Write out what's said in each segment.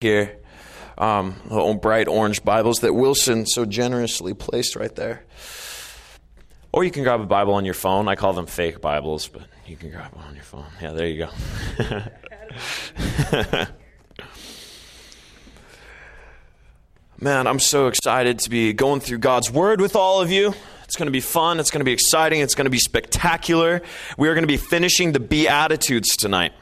here. Um, little bright orange Bibles that Wilson so generously placed right there. Or you can grab a Bible on your phone. I call them fake Bibles, but you can grab one on your phone. Yeah, there you go. Man, I'm so excited to be going through God's Word with all of you. It's going to be fun. It's going to be exciting. It's going to be spectacular. We are going to be finishing the Beatitudes tonight.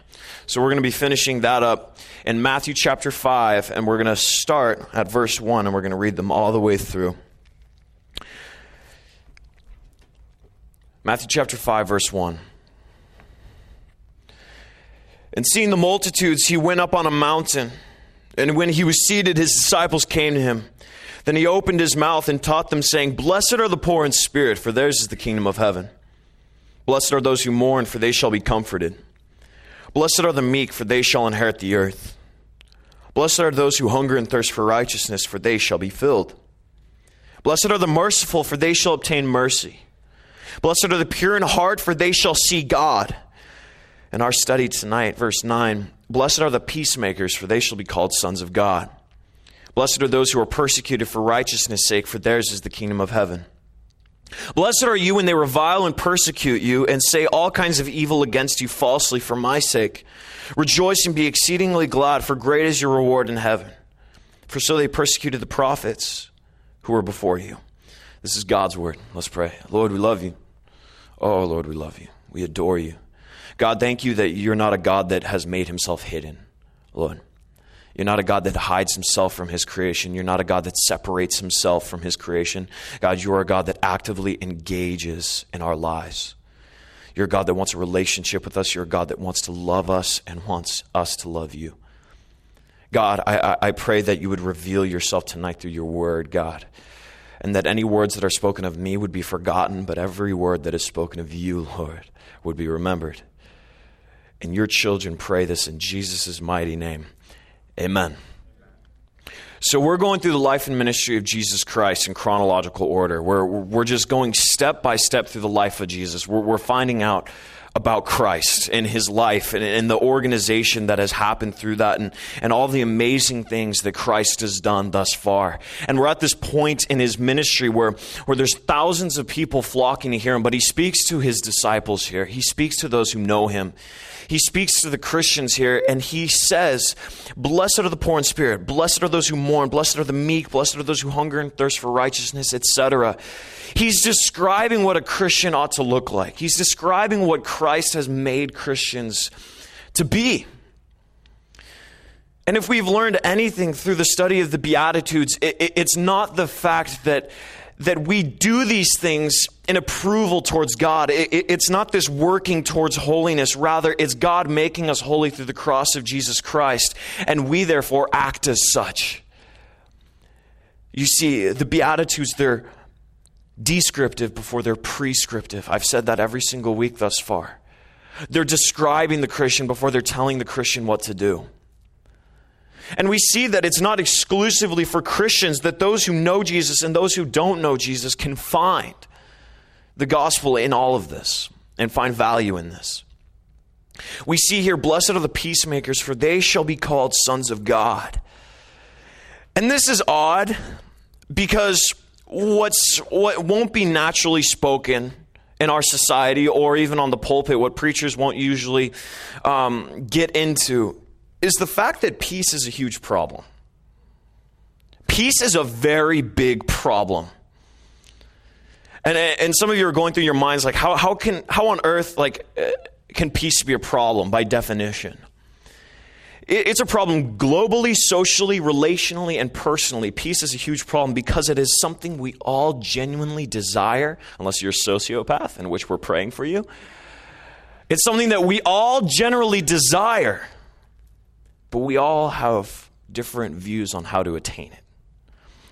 So we're going to be finishing that up in Matthew chapter 5, and we're going to start at verse 1, and we're going to read them all the way through. Matthew chapter 5, verse 1. And seeing the multitudes, he went up on a mountain. And when he was seated, his disciples came to him. Then he opened his mouth and taught them, saying, Blessed are the poor in spirit, for theirs is the kingdom of heaven. Blessed are those who mourn, for they shall be comforted. Blessed are the meek, for they shall inherit the earth. Blessed are those who hunger and thirst for righteousness, for they shall be filled. Blessed are the merciful, for they shall obtain mercy. Blessed are the pure in heart, for they shall see God. In our study tonight, verse 9 Blessed are the peacemakers, for they shall be called sons of God. Blessed are those who are persecuted for righteousness' sake, for theirs is the kingdom of heaven. Blessed are you when they revile and persecute you and say all kinds of evil against you falsely for my sake. Rejoice and be exceedingly glad, for great is your reward in heaven. For so they persecuted the prophets who were before you. This is God's word. Let's pray. Lord, we love you. Oh, Lord, we love you. We adore you. God, thank you that you're not a God that has made himself hidden, Lord. You're not a God that hides himself from his creation. You're not a God that separates himself from his creation. God, you are a God that actively engages in our lives. You're a God that wants a relationship with us. You're a God that wants to love us and wants us to love you. God, I, I pray that you would reveal yourself tonight through your word, God, and that any words that are spoken of me would be forgotten, but every word that is spoken of you, Lord, would be remembered. And your children pray this in Jesus' mighty name. Amen. So, we're going through the life and ministry of Jesus Christ in chronological order. We're, we're just going step by step through the life of Jesus. We're, we're finding out about Christ and his life and, and, the organization that has happened through that and, and all the amazing things that Christ has done thus far. And we're at this point in his ministry where, where there's thousands of people flocking to hear him, but he speaks to his disciples here. He speaks to those who know him he speaks to the Christians here and he says, Blessed are the poor in spirit, blessed are those who mourn, blessed are the meek, blessed are those who hunger and thirst for righteousness, etc. He's describing what a Christian ought to look like. He's describing what Christ has made Christians to be. And if we've learned anything through the study of the Beatitudes, it's not the fact that that we do these things in approval towards God. It, it, it's not this working towards holiness. Rather, it's God making us holy through the cross of Jesus Christ, and we therefore act as such. You see, the Beatitudes, they're descriptive before they're prescriptive. I've said that every single week thus far. They're describing the Christian before they're telling the Christian what to do. And we see that it's not exclusively for Christians, that those who know Jesus and those who don't know Jesus can find the gospel in all of this and find value in this. We see here, blessed are the peacemakers, for they shall be called sons of God. And this is odd because what's what won't be naturally spoken in our society or even on the pulpit, what preachers won't usually um, get into, is the fact that peace is a huge problem. Peace is a very big problem. And, and some of you are going through your minds like, how, how, can, how on earth like, uh, can peace be a problem by definition? It's a problem globally, socially, relationally, and personally. Peace is a huge problem because it is something we all genuinely desire, unless you're a sociopath, in which we're praying for you. It's something that we all generally desire but we all have different views on how to attain it.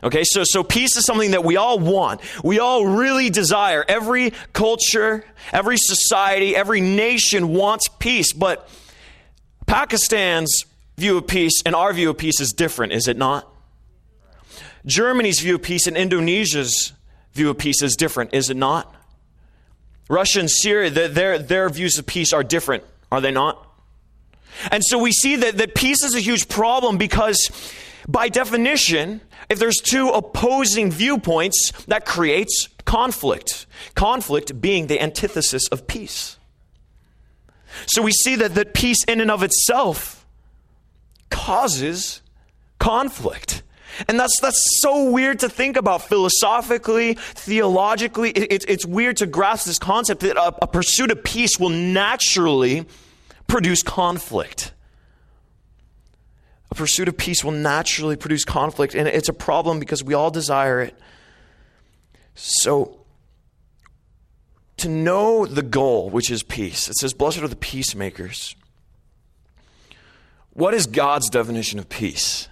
Okay, so, so peace is something that we all want. We all really desire. Every culture, every society, every nation wants peace, but Pakistan's view of peace and our view of peace is different, is it not? Germany's view of peace and Indonesia's view of peace is different, is it not? Russia and Syria, their, their views of peace are different, are they not? And so we see that, that peace is a huge problem because, by definition, if there's two opposing viewpoints, that creates conflict. Conflict being the antithesis of peace. So we see that, that peace, in and of itself, causes conflict. And that's, that's so weird to think about philosophically, theologically. It, it, it's weird to grasp this concept that a, a pursuit of peace will naturally produce conflict. A pursuit of peace will naturally produce conflict, and it's a problem because we all desire it. So, to know the goal, which is peace, it says, Blessed are the peacemakers. What is God's definition of peace?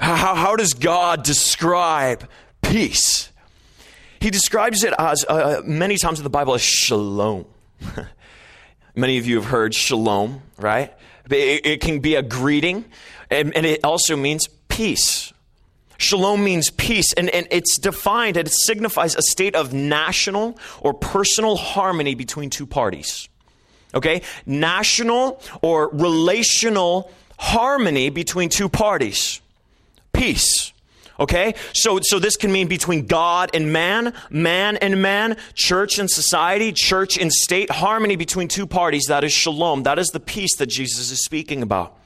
How, how does God describe peace? He describes it as uh, many times in the Bible as shalom. many of you have heard shalom, right? It, it can be a greeting, and, and, it also means peace. Shalom means peace, and, and it's defined and it signifies a state of national or personal harmony between two parties. Okay? National or relational harmony between two parties peace. Okay? So, so this can mean between God and man, man and man, church and society, church and state, harmony between two parties. That is shalom. That is the peace that Jesus is speaking about.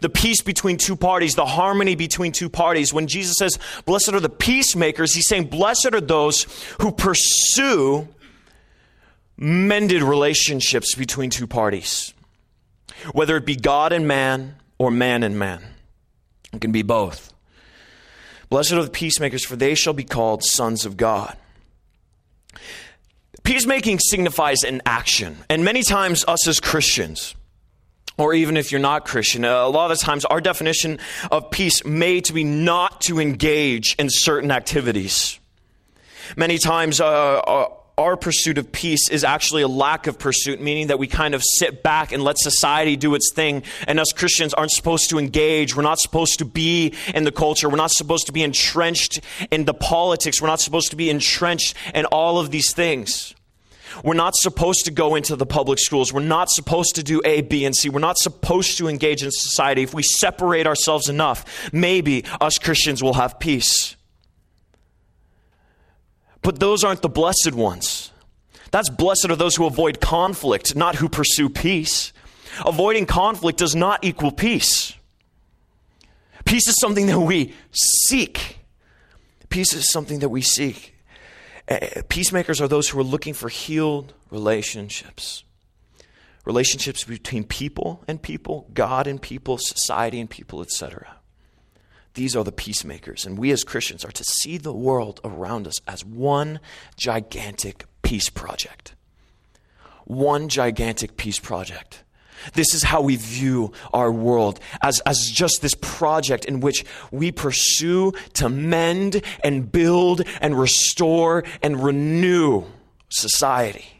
The peace between two parties, the harmony between two parties. When Jesus says, Blessed are the peacemakers, he's saying, Blessed are those who pursue mended relationships between two parties. Whether it be God and man or man and man, it can be both. Blessed are the peacemakers, for they shall be called sons of God. Peacemaking signifies an action. And many times, us as Christians, or even if you're not Christian, a lot of times our definition of peace may to be not to engage in certain activities. Many times, uh, uh our pursuit of peace is actually a lack of pursuit, meaning that we kind of sit back and let society do its thing. And us Christians aren't supposed to engage. We're not supposed to be in the culture. We're not supposed to be entrenched in the politics. We're not supposed to be entrenched in all of these things. We're not supposed to go into the public schools. We're not supposed to do A, B, and C. We're not supposed to engage in society. If we separate ourselves enough, maybe us Christians will have peace. But those aren't the blessed ones. That's blessed are those who avoid conflict, not who pursue peace. Avoiding conflict does not equal peace. Peace is something that we seek. Peace is something that we seek. Eh, peacemakers are those who are looking for healed relationships. Relationships between people and people, God and people, society and people, etc. These are the peacemakers. And we as Christians are to see the world around us as one gigantic peace project. One gigantic peace project. This is how we view our world as, as just this project in which we pursue to mend and build and restore and renew society.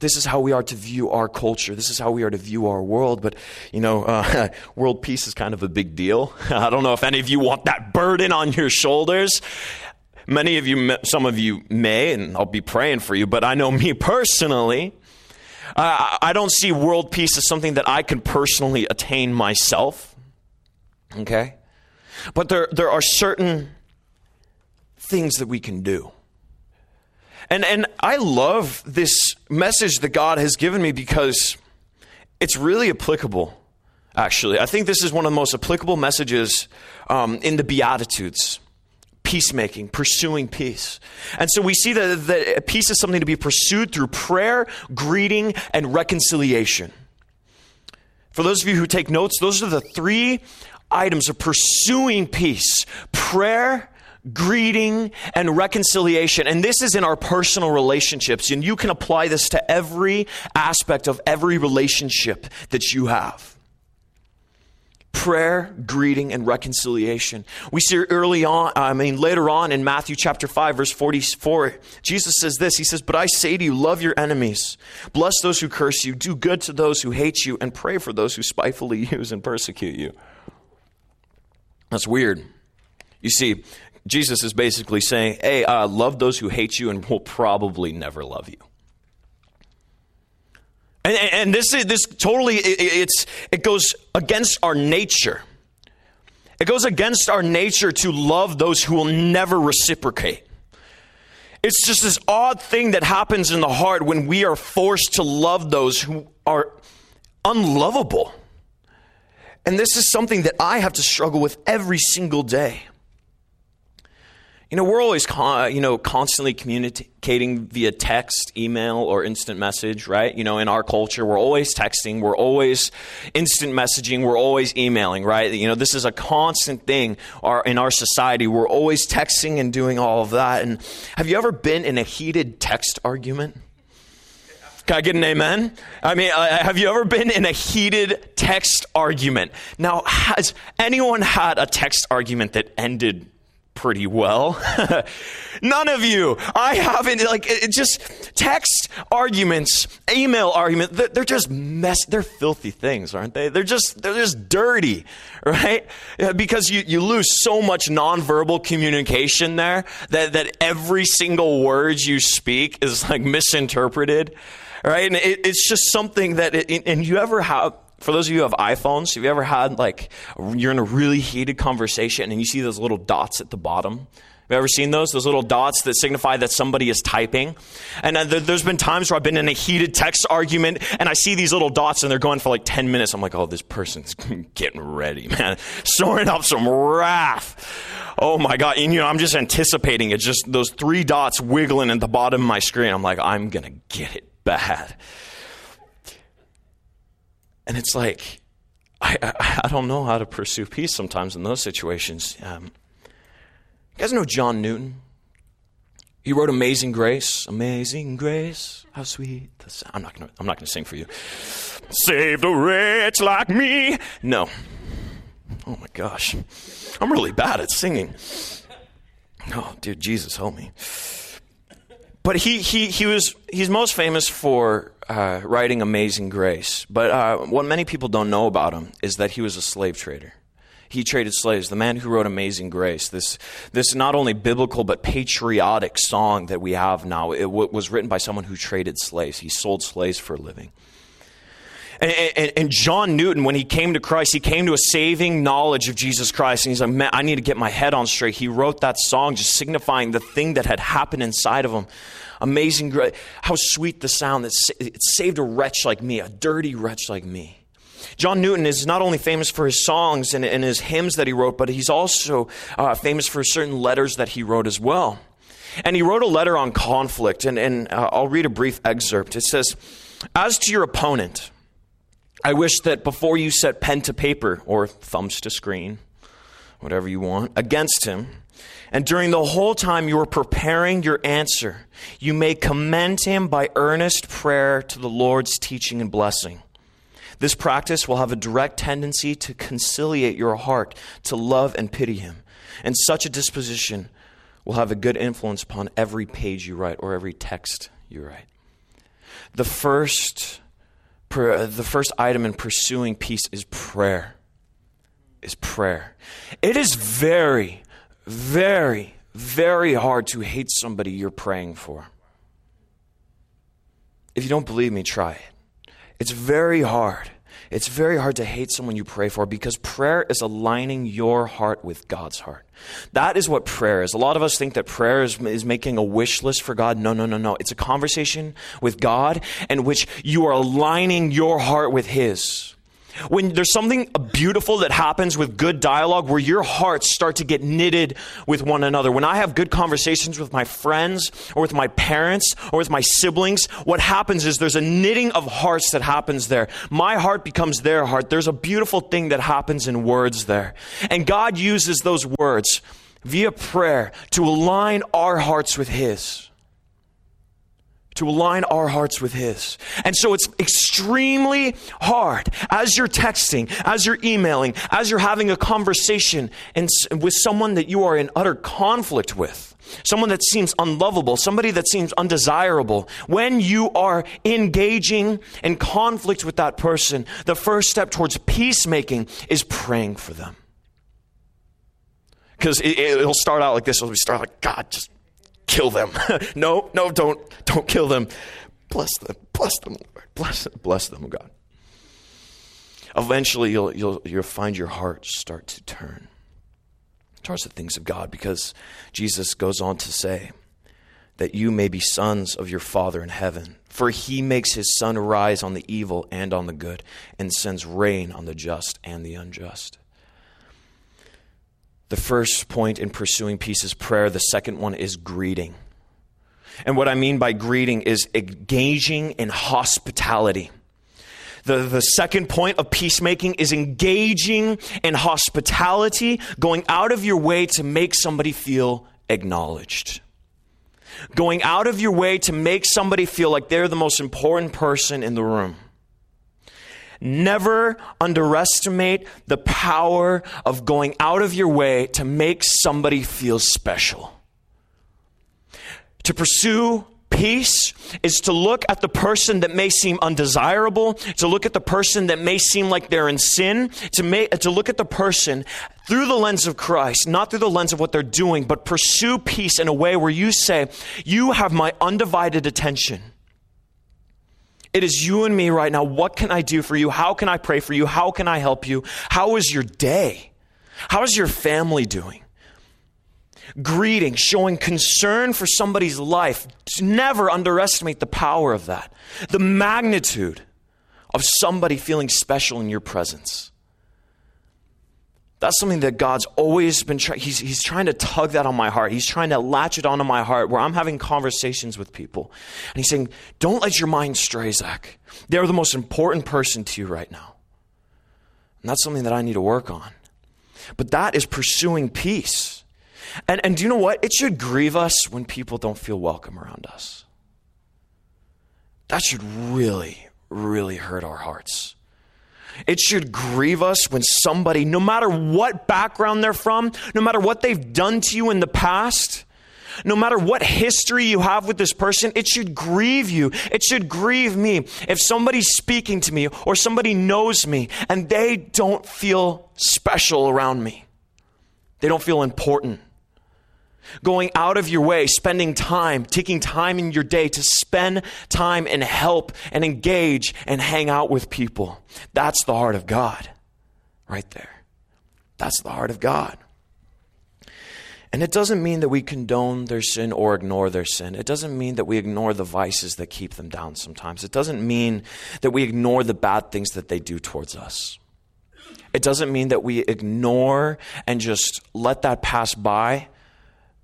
This is how we are to view our culture. This is how we are to view our world. But, you know, uh, world peace is kind of a big deal. I don't know if any of you want that burden on your shoulders. Many of you, some of you may, and I'll be praying for you, but I know me personally, uh, I don't see world peace as something that I can personally attain myself. Okay? But there, there are certain things that we can do. And, and I love this message that God has given me because it's really applicable, actually. I think this is one of the most applicable messages um, in the Beatitudes peacemaking, pursuing peace. And so we see that, that peace is something to be pursued through prayer, greeting, and reconciliation. For those of you who take notes, those are the three items of pursuing peace prayer, greeting, and reconciliation. And this is in our personal relationships. And you can apply this to every aspect of every relationship that you have. Prayer, greeting, and reconciliation. We see early on, I mean, later on in Matthew chapter 5, verse 44, Jesus says this He says, But I say to you, love your enemies, bless those who curse you, do good to those who hate you, and pray for those who spitefully use and persecute you. That's weird. You see, Jesus is basically saying, hey, uh, love those who hate you and will probably never love you. And, and this is this totally it, it's it goes against our nature. It goes against our nature to love those who will never reciprocate. It's just this odd thing that happens in the heart when we are forced to love those who are unlovable. And this is something that I have to struggle with every single day. You know, we're always, con- you know, constantly communicating via text, email, or instant message, right? You know, in our culture, we're always texting, we're always instant messaging, we're always emailing, right? You know, this is a constant thing in our society. We're always texting and doing all of that. And have you ever been in a heated text argument? Can I get an amen? I mean, uh, have you ever been in a heated text argument? Now, has anyone had a text argument that ended pretty well. None of you. I haven't, like, it just text arguments, email arguments, they're just mess, they're filthy things, aren't they? They're just, they're just dirty, right? Because you, you lose so much nonverbal communication there that, that every single word you speak is like misinterpreted, right? And it, it's just something that, it, and you ever have, for those of you who have iPhones, have you ever had like you're in a really heated conversation and you see those little dots at the bottom? Have you ever seen those? Those little dots that signify that somebody is typing. And uh, there's been times where I've been in a heated text argument and I see these little dots and they're going for like 10 minutes. I'm like, oh, this person's getting ready, man. Storing up some wrath. Oh my God. And you know, I'm just anticipating it. Just those three dots wiggling at the bottom of my screen. I'm like, I'm going to get it bad. And it's like, I, I, I, don't know how to pursue peace sometimes in those situations. Um, you guys know John Newton? He wrote Amazing Grace. Amazing Grace, how sweet the sound. I'm not gonna, I'm not gonna sing for you. Save the wretch like me. No. Oh my gosh. I'm really bad at singing. Oh, dear Jesus, help me. But he, he, he was, he's most famous for uh, writing Amazing Grace. But uh, what many people don't know about him is that he was a slave trader. He traded slaves. The man who wrote Amazing Grace, this, this not only biblical but patriotic song that we have now, it w- was written by someone who traded slaves. He sold slaves for a living. And, and, and, John Newton, when he came to Christ, he came to a saving knowledge of Jesus Christ. And he's like, man, I need to get my head on straight. He wrote that song just signifying the thing that had happened inside of him. Amazing. How sweet the sound that it saved a wretch like me, a dirty wretch like me. John Newton is not only famous for his songs and, and his hymns that he wrote, but he's also uh, famous for certain letters that he wrote as well. And he wrote a letter on conflict, and, and uh, I'll read a brief excerpt. It says, As to your opponent, I wish that before you set pen to paper or thumbs to screen, whatever you want, against him, and during the whole time you are preparing your answer, you may commend him by earnest prayer to the Lord's teaching and blessing. This practice will have a direct tendency to conciliate your heart to love and pity him. And such a disposition will have a good influence upon every page you write or every text you write. The first, the first item in pursuing peace is prayer. Is prayer. It is very, very, very hard to hate somebody you're praying for. If you don't believe me, try it. It's very hard. It's very hard to hate someone you pray for because prayer is aligning your heart with God's heart. That is what prayer is. A lot of us think that prayer is, is making a wish list for God. No, no, no, no. It's a conversation with God in which you are aligning your heart with His when there's something beautiful that happens with good dialogue where your hearts start to get knitted with one another. When I have good conversations with my friends or with my parents or with my siblings, what happens is there's a knitting of hearts that happens there. My heart becomes their heart. There's a beautiful thing that happens in words there. And God uses those words via prayer to align our hearts with His to align our hearts with His. And so it's extremely hard as you're texting, as you're emailing, as you're having a conversation and with someone that you are in utter conflict with. Someone that seems unlovable, somebody that seems undesirable. When you are engaging in conflict with that person, the first step towards peacemaking is praying for them. Because it, will start out like this. It'll start like, God, just kill them. no, no, don't, don't kill them. Bless them. Bless them, Lord. Bless them. Bless them, oh God. Eventually, you'll, you'll, you'll find your heart start to turn towards the things of God because Jesus goes on to say that you may be sons of your Father in heaven. For he makes his sun rise on the evil and on the good, and sends rain on the just and the unjust. The first point in pursuing peace is prayer. The second one is greeting. And what I mean by greeting is engaging in hospitality. The, the second point of peacemaking is engaging in hospitality, going out of your way to make somebody feel acknowledged. Going out of your way to make somebody feel like they're the most important person in the room. Never underestimate the power of going out of your way to make somebody feel special. To pursue peace is to look at the person that may seem undesirable, to look at the person that may seem like they're in sin, to, make, to look at the person through the lens of Christ, not through the lens of what they're doing, but pursue peace in a way where you say, You have my undivided attention. It is you and me right now. What can I do for you? How can I pray for you? How can I help you? How is your day? How is your family doing? Greeting, showing concern for somebody's life. Never underestimate the power of that. The magnitude of somebody feeling special in your presence. That's something that God's always been trying. He's, he's trying to tug that on my heart. He's trying to latch it onto my heart where I'm having conversations with people. And he's saying, Don't let your mind stray, Zach. They're the most important person to you right now. And that's something that I need to work on. But that is pursuing peace. And, and do you know what? It should grieve us when people don't feel welcome around us. That should really, really hurt our hearts. It should grieve us when somebody, no matter what background they're from, no matter what they've done to you in the past, no matter what history you have with this person, it should grieve you. It should grieve me. If somebody's speaking to me or somebody knows me and they don't feel special around me, they don't feel important going out of your way, spending time, taking time in your day to spend time and help and engage and hang out with people. That's the heart of God right there. That's the heart of God. And it doesn't mean that we condone their sin or ignore their sin. It doesn't mean that we ignore the vices that keep them down sometimes. It doesn't mean that we ignore the bad things that they do towards us. It doesn't mean that we ignore and just let that pass by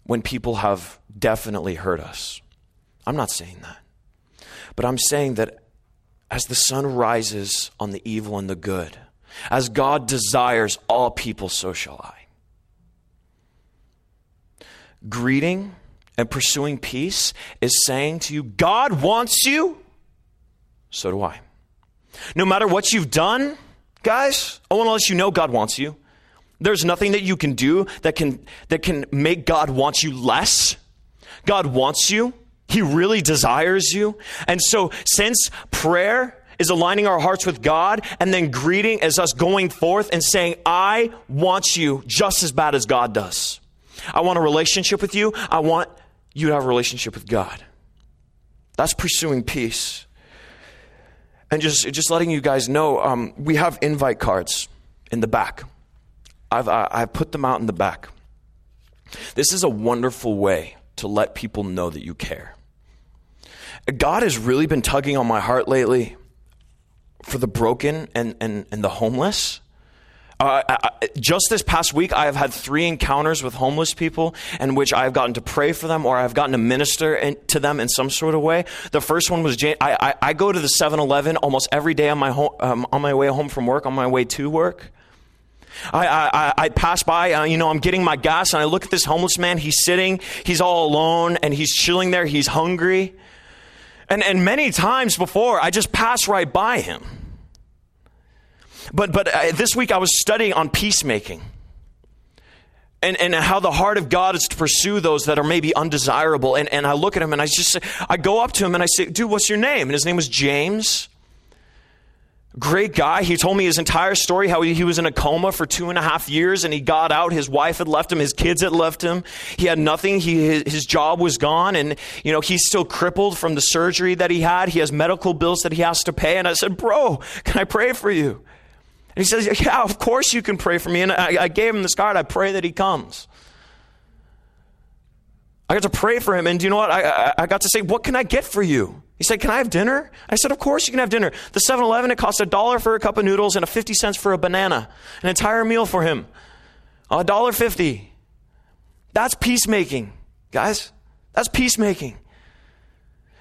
when people have definitely hurt us. I'm not saying that. But I'm saying that as the sun rises on the evil and the good, as God desires all people, so shall I. Greeting and pursuing peace is saying to you, God wants you, so do I. No matter what you've done, guys, I want to let you know God wants you. There's nothing that you can do that can, that can make God want you less. God wants you. He really desires you. And so, since prayer is aligning our hearts with God, and then greeting is us going forth and saying, I want you just as bad as God does. I want a relationship with you. I want you to have a relationship with God. That's pursuing peace. And just, just letting you guys know, um, we have invite cards in the back. I've, I've put them out in the back. This is a wonderful way to let people know that you care. God has really been tugging on my heart lately for the broken and, and, and the homeless. Uh, I, just this past week, I have had three encounters with homeless people in which I've gotten to pray for them or I've gotten to minister in, to them in some sort of way. The first one was I, I, I go to the 7 Eleven almost every day on my, home, um, on my way home from work, on my way to work. I, I, I pass by, uh, you know, I'm getting my gas, and I look at this homeless man. He's sitting, he's all alone, and he's chilling there. He's hungry. And, and many times before, I just pass right by him. But, but uh, this week I was studying on peacemaking and, and how the heart of God is to pursue those that are maybe undesirable. And, and I look at him and I just say, I go up to him and I say, dude, what's your name? And his name was James. Great guy. He told me his entire story how he, was in a coma for two and a half years and he got out. His wife had left him. His kids had left him. He had nothing. He, his, his job was gone. And, you know, he's still crippled from the surgery that he had. He has medical bills that he has to pay. And I said, Bro, can I pray for you? And he says, Yeah, of course you can pray for me. And I, I gave him this card. I pray that he comes. I got to pray for him. And do you know what? I, I, I got to say, What can I get for you? He said, Can I have dinner? I said, Of course you can have dinner. The 7 Eleven, it cost a dollar for a cup of noodles and a 50 cents for a banana. An entire meal for him. A dollar fifty. That's peacemaking, guys. That's peacemaking.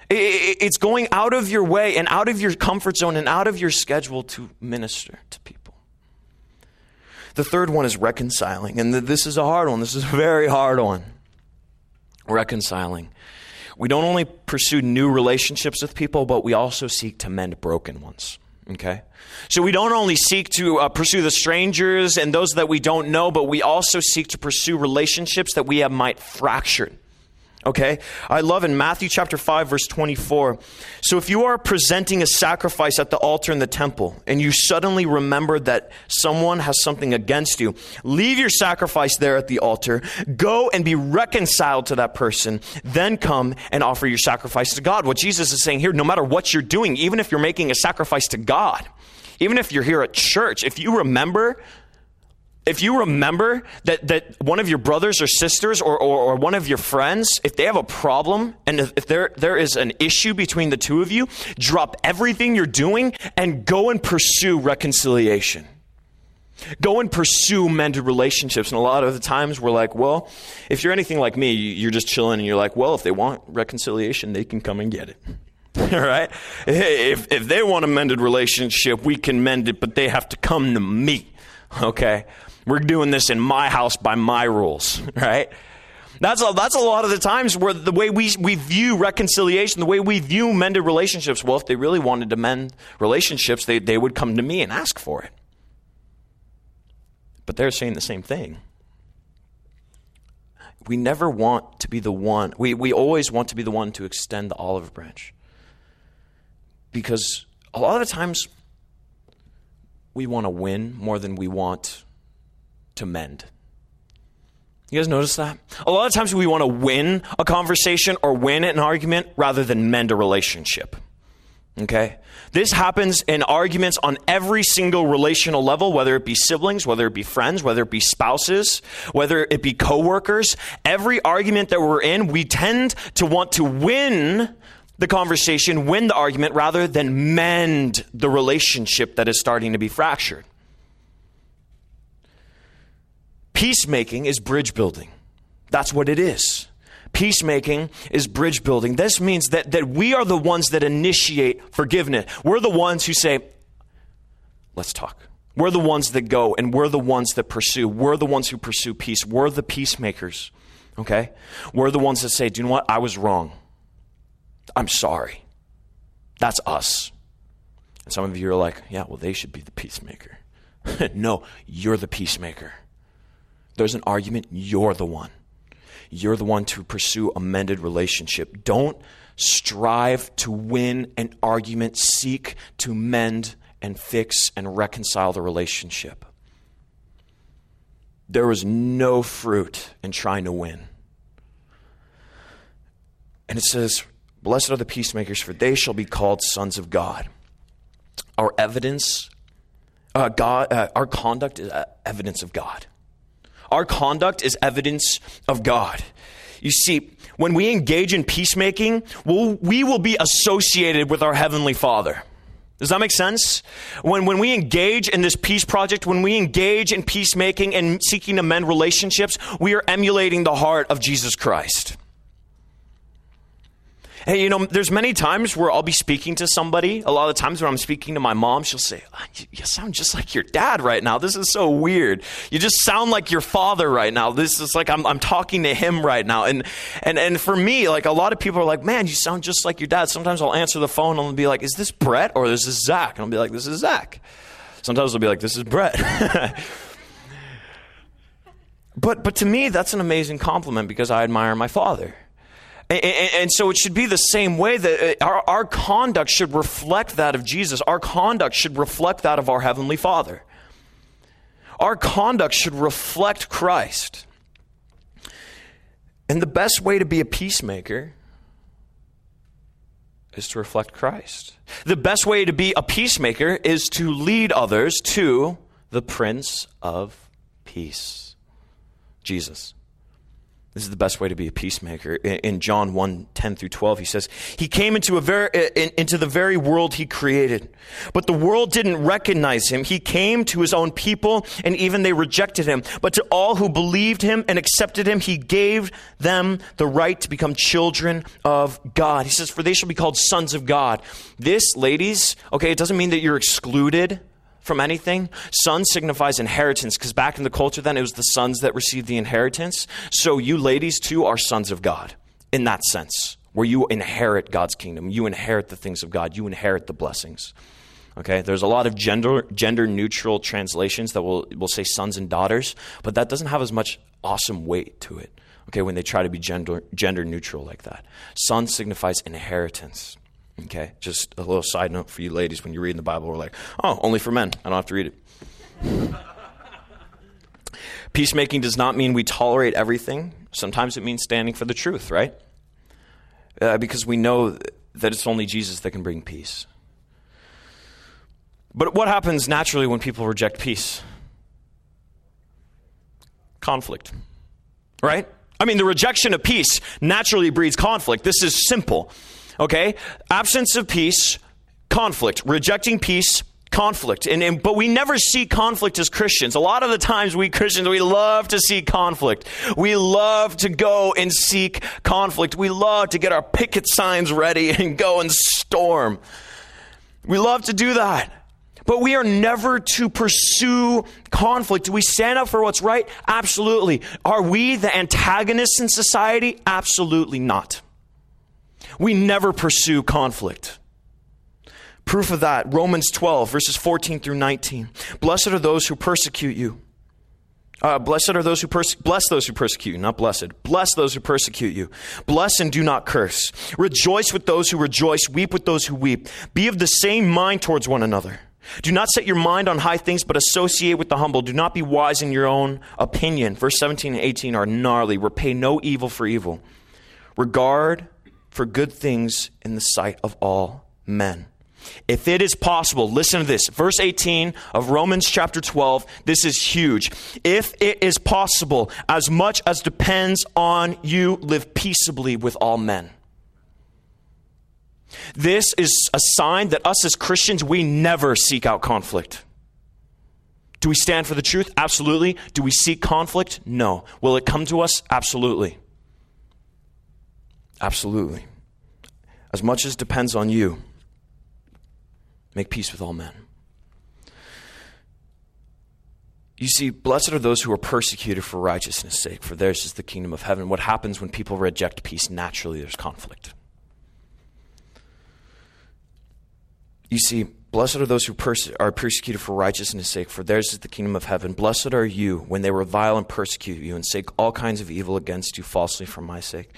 It's going out of your way and out of your comfort zone and out of your schedule to minister to people. The third one is reconciling. And this is a hard one. This is a very hard one. Reconciling. We don't only pursue new relationships with people, but we also seek to mend broken ones. Okay? So we don't only seek to uh, pursue the strangers and those that we don't know, but we also seek to pursue relationships that we have might fractured. Okay? I love in Matthew chapter 5 verse 24. So if you are presenting a sacrifice at the altar in the temple and you suddenly remember that someone has something against you, leave your sacrifice there at the altar, go and be reconciled to that person, then come and offer your sacrifice to God. What Jesus is saying here, no matter what you're doing, even if you're making a sacrifice to God, even if you're here at church, if you remember if you remember that, that one of your brothers or sisters or, or, or, one of your friends, if they have a problem and if, if there, there is an issue between the two of you, drop everything you're doing and go and pursue reconciliation. Go and pursue mended relationships. And a lot of the times we're like, well, if you're anything like me, you're just chilling and you're like, well, if they want reconciliation, they can come and get it. All right? If, if they want a mended relationship, we can mend it, but they have to come to me. Okay? We're doing this in my house by my rules, right? That's a, that's a lot of the times where the way we, we view reconciliation, the way we view mended relationships, well, if they really wanted to mend relationships, they, they would come to me and ask for it. But they're saying the same thing. We never want to be the one, we, we always want to be the one to extend the olive branch. Because a lot of the times, we want to win more than we want to mend. You guys notice that? A lot of times we want to win a conversation or win an argument rather than mend a relationship. Okay? This happens in arguments on every single relational level, whether it be siblings, whether it be friends, whether it be spouses, whether it be coworkers. Every argument that we're in, we tend to want to win the conversation, win the argument, rather than mend the relationship that is starting to be fractured. Peacemaking is bridge building. That's what it is. Peacemaking is bridge building. This means that, that we are the ones that initiate forgiveness. We're the ones who say, let's talk. We're the ones that go and we're the ones that pursue. We're the ones who pursue peace. We're the peacemakers. Okay? We're the ones that say, do you know what? I was wrong. I'm sorry. That's us. And some of you are like, yeah, well, they should be the peacemaker. no, you're the peacemaker there's an argument, you're the one. You're the one to pursue a mended relationship. Don't strive to win an argument, seek to mend and fix and reconcile the relationship. There was no fruit in trying to win. And it says, Blessed are the peacemakers, for they shall be called sons of God. Our evidence, uh, God, uh, our conduct is uh, evidence of God. Our conduct is evidence of God. You see, when we engage in peacemaking, we'll, we will be associated with our Heavenly Father. Does that make sense? When, when we engage in this peace project, when we engage in peacemaking and seeking to mend relationships, we are emulating the heart of Jesus Christ. Hey, you know, there's many times where I'll be speaking to somebody. A lot of times when I'm speaking to my mom, she'll say, oh, You sound just like your dad right now. This is so weird. You just sound like your father right now. This is like I'm, I'm talking to him right now. And, and, and for me, like a lot of people are like, Man, you sound just like your dad. Sometimes I'll answer the phone and I'll be like, Is this Brett or is this is Zach? And I'll be like, This is Zach. Sometimes I'll be like, This is Brett. but, but to me, that's an amazing compliment because I admire my father. And, and, so it should be the same way that uh, our, our conduct should reflect that of Jesus. Our conduct should reflect that of our Heavenly Father. Our conduct should reflect Christ. And the best way to be a peacemaker is to reflect Christ. The best way to be a peacemaker is to lead others to the Prince of Peace, Jesus. This is the best way to be a peacemaker. In John 1 10 through 12, he says, He came into, a very, into the very world he created, but the world didn't recognize him. He came to his own people, and even they rejected him. But to all who believed him and accepted him, he gave them the right to become children of God. He says, For they shall be called sons of God. This, ladies, okay, it doesn't mean that you're excluded from anything. Son signifies inheritance because back in the culture then it was the sons that received the inheritance. So you ladies too are sons of God in that sense, where you inherit God's kingdom. You inherit the things of God. You inherit the blessings. Okay, there's a lot of gender gender neutral translations that will will say sons and daughters, but that doesn't have as much awesome weight to it. Okay, when they try to be gender gender neutral like that. Son signifies inheritance. Okay, just a little side note for you ladies when you're reading the Bible, we're like, oh, only for men. I don't have to read it. Peacemaking does not mean we tolerate everything. Sometimes it means standing for the truth, right? Uh, because we know that it's only Jesus that can bring peace. But what happens naturally when people reject peace? Conflict, right? I mean, the rejection of peace naturally breeds conflict. This is simple. Okay? Absence of peace, conflict. Rejecting peace, conflict. And, and, but we never see conflict as Christians. A lot of the times we Christians, we love to see conflict. We love to go and seek conflict. We love to get our picket signs ready and go and storm. We love to do that. But we are never to pursue conflict. Do we stand up for what's right? Absolutely. Are we the antagonists in society? Absolutely not. We never pursue conflict. Proof of that, Romans 12, verses 14 through 19. Blessed are those who persecute you. Uh, blessed are those who perse- bless those who persecute you, not blessed. Bless those who persecute you. Bless and do not curse. Rejoice with those who rejoice. Weep with those who weep. Be of the same mind towards one another. Do not set your mind on high things, but associate with the humble. Do not be wise in your own opinion. Verse 17 and 18 are gnarly. Repay no evil for evil. Regard for good things in the sight of all men. If it is possible, listen to this. Verse 18 of Romans chapter 12, this is huge. If it is possible, as much as depends on you, live peaceably with all men. This is a sign that us as Christians, we never seek out conflict. Do we stand for the truth? Absolutely. Do we seek conflict? No. Will it come to us? Absolutely. Absolutely. As much as depends on you, make peace with all men. You see, blessed are those who are persecuted for righteousness' sake, for theirs is the kingdom of heaven. What happens when people reject peace? Naturally, there's conflict. You see, Blessed are those who perse- are persecuted for righteousness' sake, for theirs is the kingdom of heaven. Blessed are you when they revile and persecute you and say all kinds of evil against you falsely for my sake.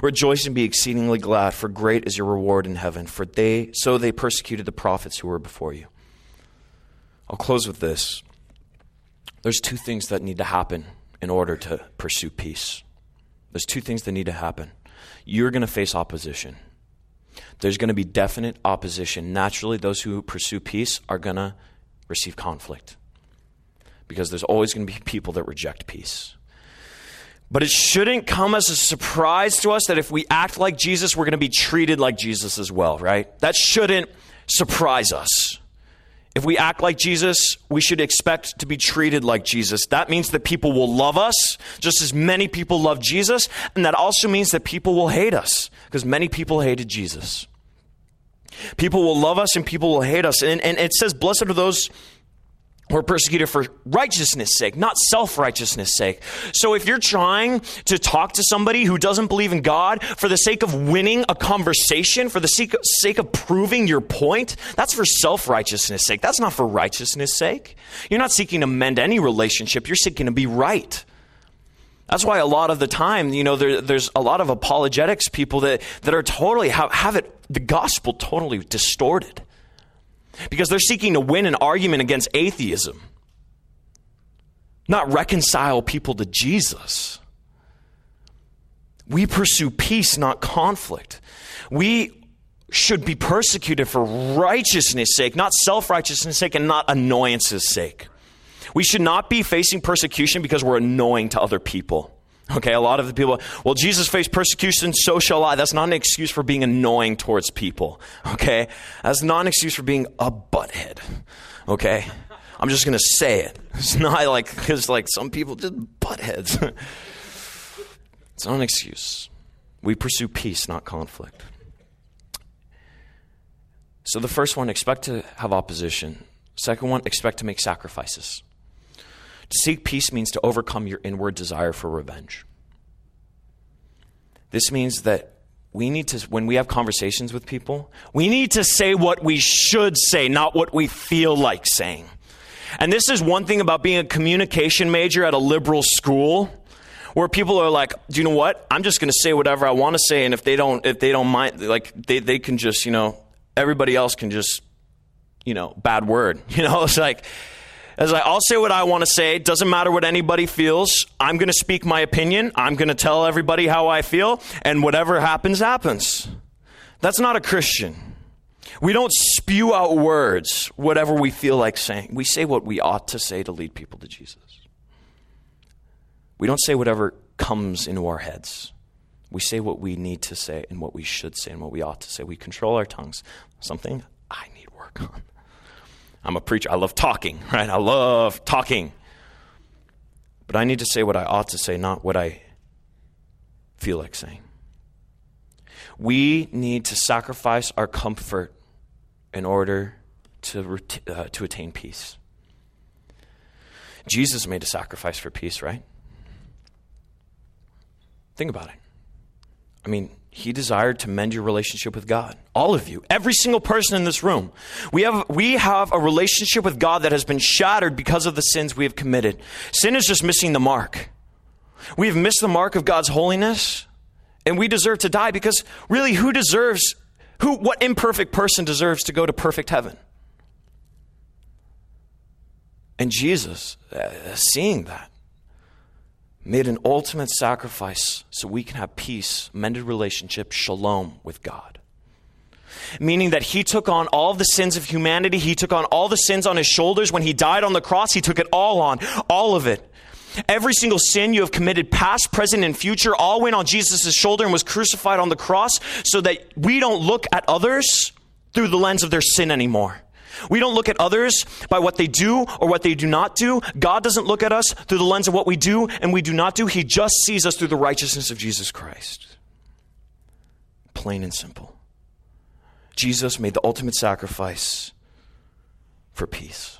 Rejoice and be exceedingly glad, for great is your reward in heaven. For they so they persecuted the prophets who were before you. I'll close with this. There's two things that need to happen in order to pursue peace. There's two things that need to happen. You're going to face opposition there's going to be definite opposition. Naturally, those who pursue peace are going to receive conflict because there's always going to be people that reject peace. But it shouldn't come as a surprise to us that if we act like Jesus, we're going to be treated like Jesus as well, right? That shouldn't surprise us. If we act like Jesus, we should expect to be treated like Jesus. That means that people will love us just as many people love Jesus. And that also means that people will hate us because many people hated Jesus. People will love us and people will hate us. And, and it says, Blessed are those who are persecuted for righteousness' sake, not self righteousness' sake. So if you're trying to talk to somebody who doesn't believe in God for the sake of winning a conversation, for the sake of, sake of proving your point, that's for self righteousness' sake. That's not for righteousness' sake. You're not seeking to mend any relationship, you're seeking to be right. That's why a lot of the time, you know, there, there's a lot of apologetics people that, that are totally, have, have it, the gospel totally distorted. Because they're seeking to win an argument against atheism, not reconcile people to Jesus. We pursue peace, not conflict. We should be persecuted for righteousness' sake, not self righteousness' sake, and not annoyance's sake. We should not be facing persecution because we're annoying to other people. Okay, a lot of the people, well, Jesus faced persecution, so shall I. That's not an excuse for being annoying towards people. Okay? That's not an excuse for being a butthead. Okay? I'm just going to say it. It's not like, because like some people just buttheads. it's not an excuse. We pursue peace, not conflict. So the first one, expect to have opposition. Second one, expect to make sacrifices. Seek peace means to overcome your inward desire for revenge. This means that we need to, when we have conversations with people, we need to say what we should say, not what we feel like saying. And this is one thing about being a communication major at a liberal school where people are like, do you know what? I'm just going to say whatever I want to say. And if they don't, if they don't mind, like they, they can just, you know, everybody else can just, you know, bad word. You know, it's like, it's like I'll say what I want to say. It doesn't matter what anybody feels. I'm going to speak my opinion. I'm going to tell everybody how I feel, and whatever happens, happens. That's not a Christian. We don't spew out words, whatever we feel like saying. We say what we ought to say to lead people to Jesus. We don't say whatever comes into our heads. We say what we need to say and what we should say and what we ought to say. We control our tongues. Something I need work on. I'm a preacher. I love talking, right? I love talking. But I need to say what I ought to say, not what I feel like saying. We need to sacrifice our comfort in order to, uh, to attain peace. Jesus made a sacrifice for peace, right? Think about it. I mean, he desired to mend your relationship with God. All of you, every single person in this room. We have, we have a relationship with God that has been shattered because of the sins we have committed. Sin is just missing the mark. We have missed the mark of God's holiness, and we deserve to die because really, who deserves, who, what imperfect person deserves to go to perfect heaven? And Jesus, uh, seeing that, made an ultimate sacrifice so we can have peace, mended relationship, shalom with God. Meaning that he took on all the sins of humanity. He took on all the sins on his shoulders. When he died on the cross, he took it all on, all of it. Every single sin you have committed, past, present, and future, all went on Jesus' shoulder and was crucified on the cross so that we don't look at others through the lens of their sin anymore. We don't look at others by what they do or what they do not do. God doesn't look at us through the lens of what we do and we do not do. He just sees us through the righteousness of Jesus Christ. Plain and simple. Jesus made the ultimate sacrifice for peace.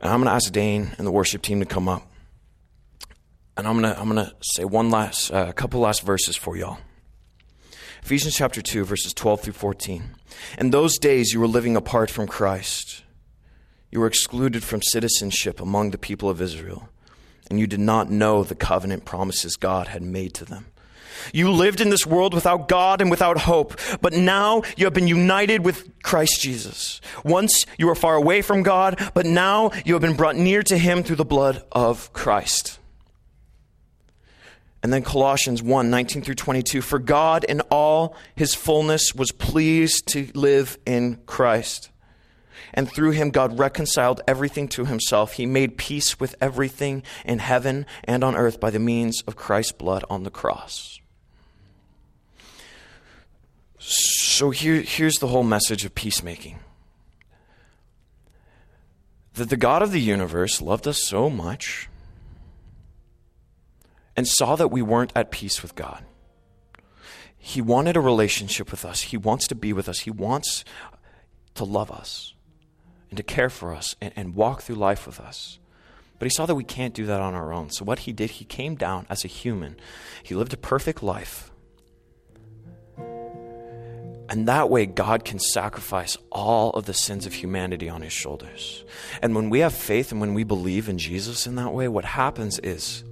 And I'm going to ask Dane and the worship team to come up. And I'm going to, I'm going to say one last, a uh, couple last verses for y'all. Ephesians chapter 2, verses 12 through 14. In those days, you were living apart from Christ. You were excluded from citizenship among the people of Israel, and you did not know the covenant promises God had made to them. You lived in this world without God and without hope, but now you have been united with Christ Jesus. Once you were far away from God, but now you have been brought near to Him through the blood of Christ. And then Colossians 1 19 through 22. For God in all his fullness was pleased to live in Christ. And through him, God reconciled everything to himself. He made peace with everything in heaven and on earth by the means of Christ's blood on the cross. So here, here's the whole message of peacemaking that the God of the universe loved us so much and saw that we weren't at peace with God. He wanted a relationship with us. He wants to be with us. He wants to love us and to care for us and, and, walk through life with us. But he saw that we can't do that on our own. So, what he did, he came down as a human. He lived a perfect life. And that way, God can sacrifice all of the sins of humanity on his shoulders. And when we have faith and when we believe in Jesus in that way, what happens is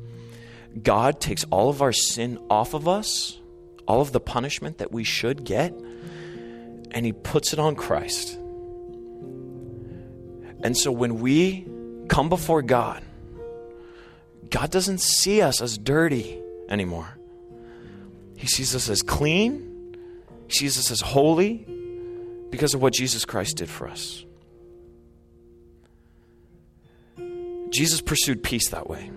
God takes all of our sin off of us, all of the punishment that we should get, and he puts it on Christ. And so when we come before God, God doesn't see us as dirty anymore. He sees us as clean he sees us as holy because of what Jesus Christ did for us. Jesus pursued peace that way.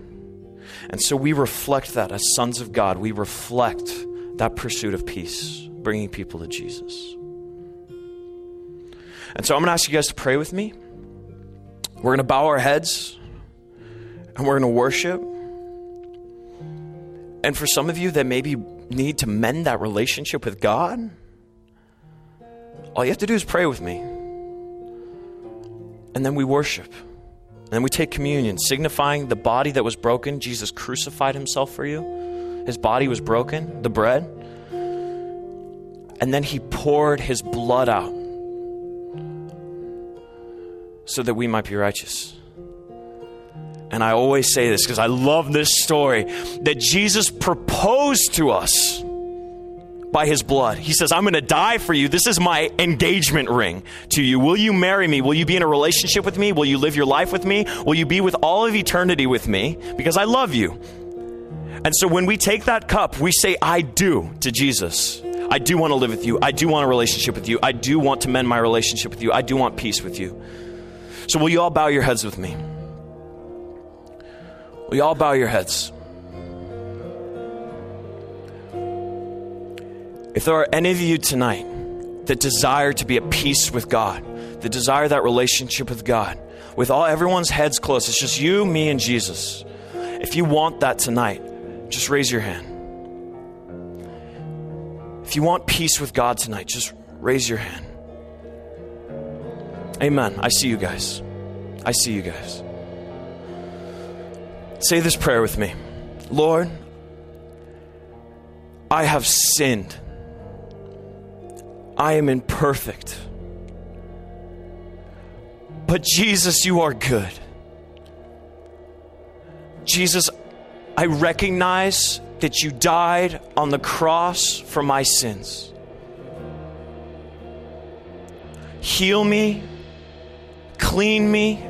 And so we reflect that as sons of God. We reflect that pursuit of peace, bringing people to Jesus. And so I'm going to ask you guys to pray with me. We're going to bow our heads and we're going to worship. And for some of you that maybe need to mend that relationship with God, all you have to do is pray with me. And then we worship. And then we take communion, signifying the body that was broken. Jesus crucified himself for you. His body was broken, the bread. And then he poured his blood out so that we might be righteous. And I always say this because I love this story that Jesus proposed to us by his blood. He says, I'm going to die for you. This is my engagement ring to you. Will you marry me? Will you be in a relationship with me? Will you live your life with me? Will you be with all of eternity with me? Because I love you. And so when we take that cup, we say, I do to Jesus. I do want to live with you. I do want a relationship with you. I do want to mend my relationship with you. I do want peace with you. So will you all bow your heads with me? Will you all bow your heads? If there are any of you tonight that desire to be at peace with God, that desire that relationship with God, with all everyone's heads closed, it's just you, me, and Jesus. If you want that tonight, just raise your hand. If you want peace with God tonight, just raise your hand. Amen. I see you guys. I see you guys. Say this prayer with me Lord, I have sinned. I am imperfect. But Jesus, you are good. Jesus, I recognize that you died on the cross for my sins. Heal me, clean me,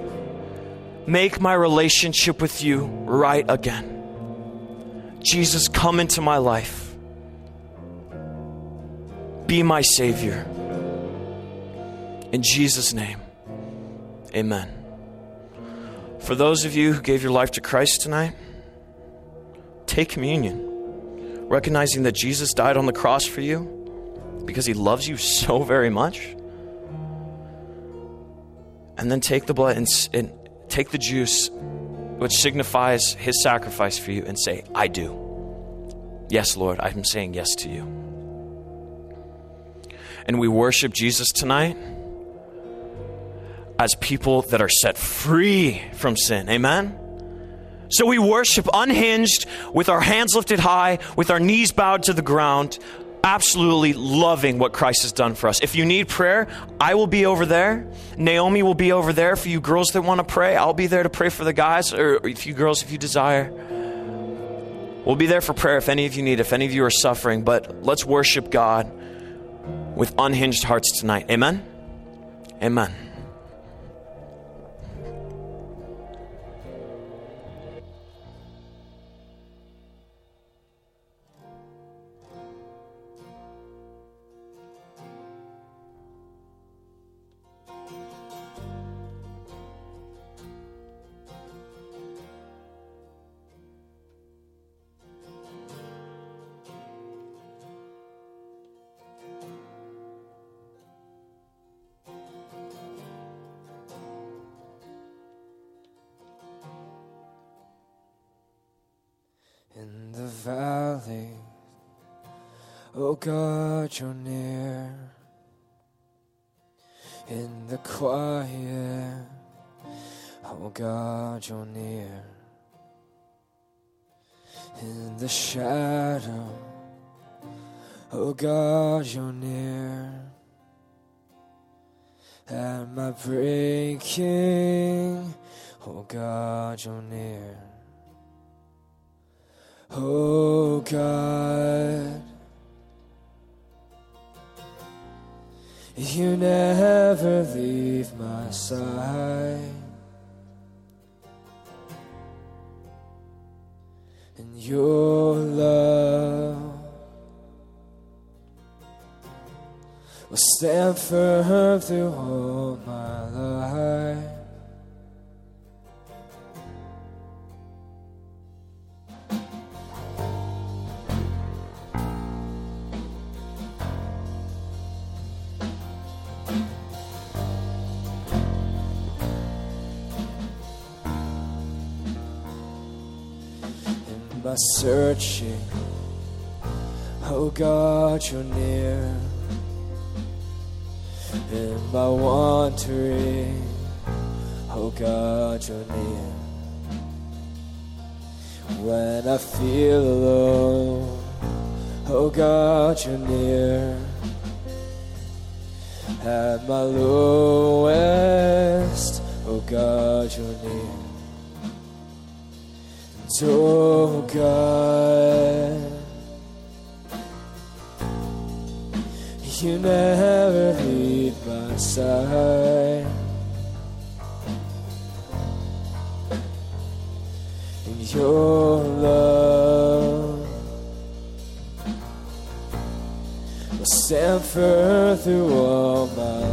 make my relationship with you right again. Jesus, come into my life. Be my Savior. In Jesus' name, amen. For those of you who gave your life to Christ tonight, take communion, recognizing that Jesus died on the cross for you because he loves you so very much. And then take the blood and, and take the juice, which signifies his sacrifice for you, and say, I do. Yes, Lord, I'm saying yes to you and we worship Jesus tonight as people that are set free from sin. Amen? So we worship unhinged, with our hands lifted high, with our knees bowed to the ground, absolutely loving what Christ has done for us. If you need prayer, I will be over there. Naomi will be over there for you girls that want to pray. I'll be there to pray for the guys, or if you girls, if you desire. We'll be there for prayer if any of you need, if any of you are suffering. But let's worship God with unhinged hearts tonight. Amen? Amen. Oh God, you're near. In the quiet, oh God, you're near. In the shadow, Oh God, you're near. At my breaking, oh God, you're near. Oh God, you never leave my side. And your love will stand firm through all my life. My searching, oh God, you're near in my wandering. Oh God, you're near. When I feel alone, oh God, you're near. At my lowest, oh God, you're near. Oh God. You never leave my side. And your love will stand firm through all my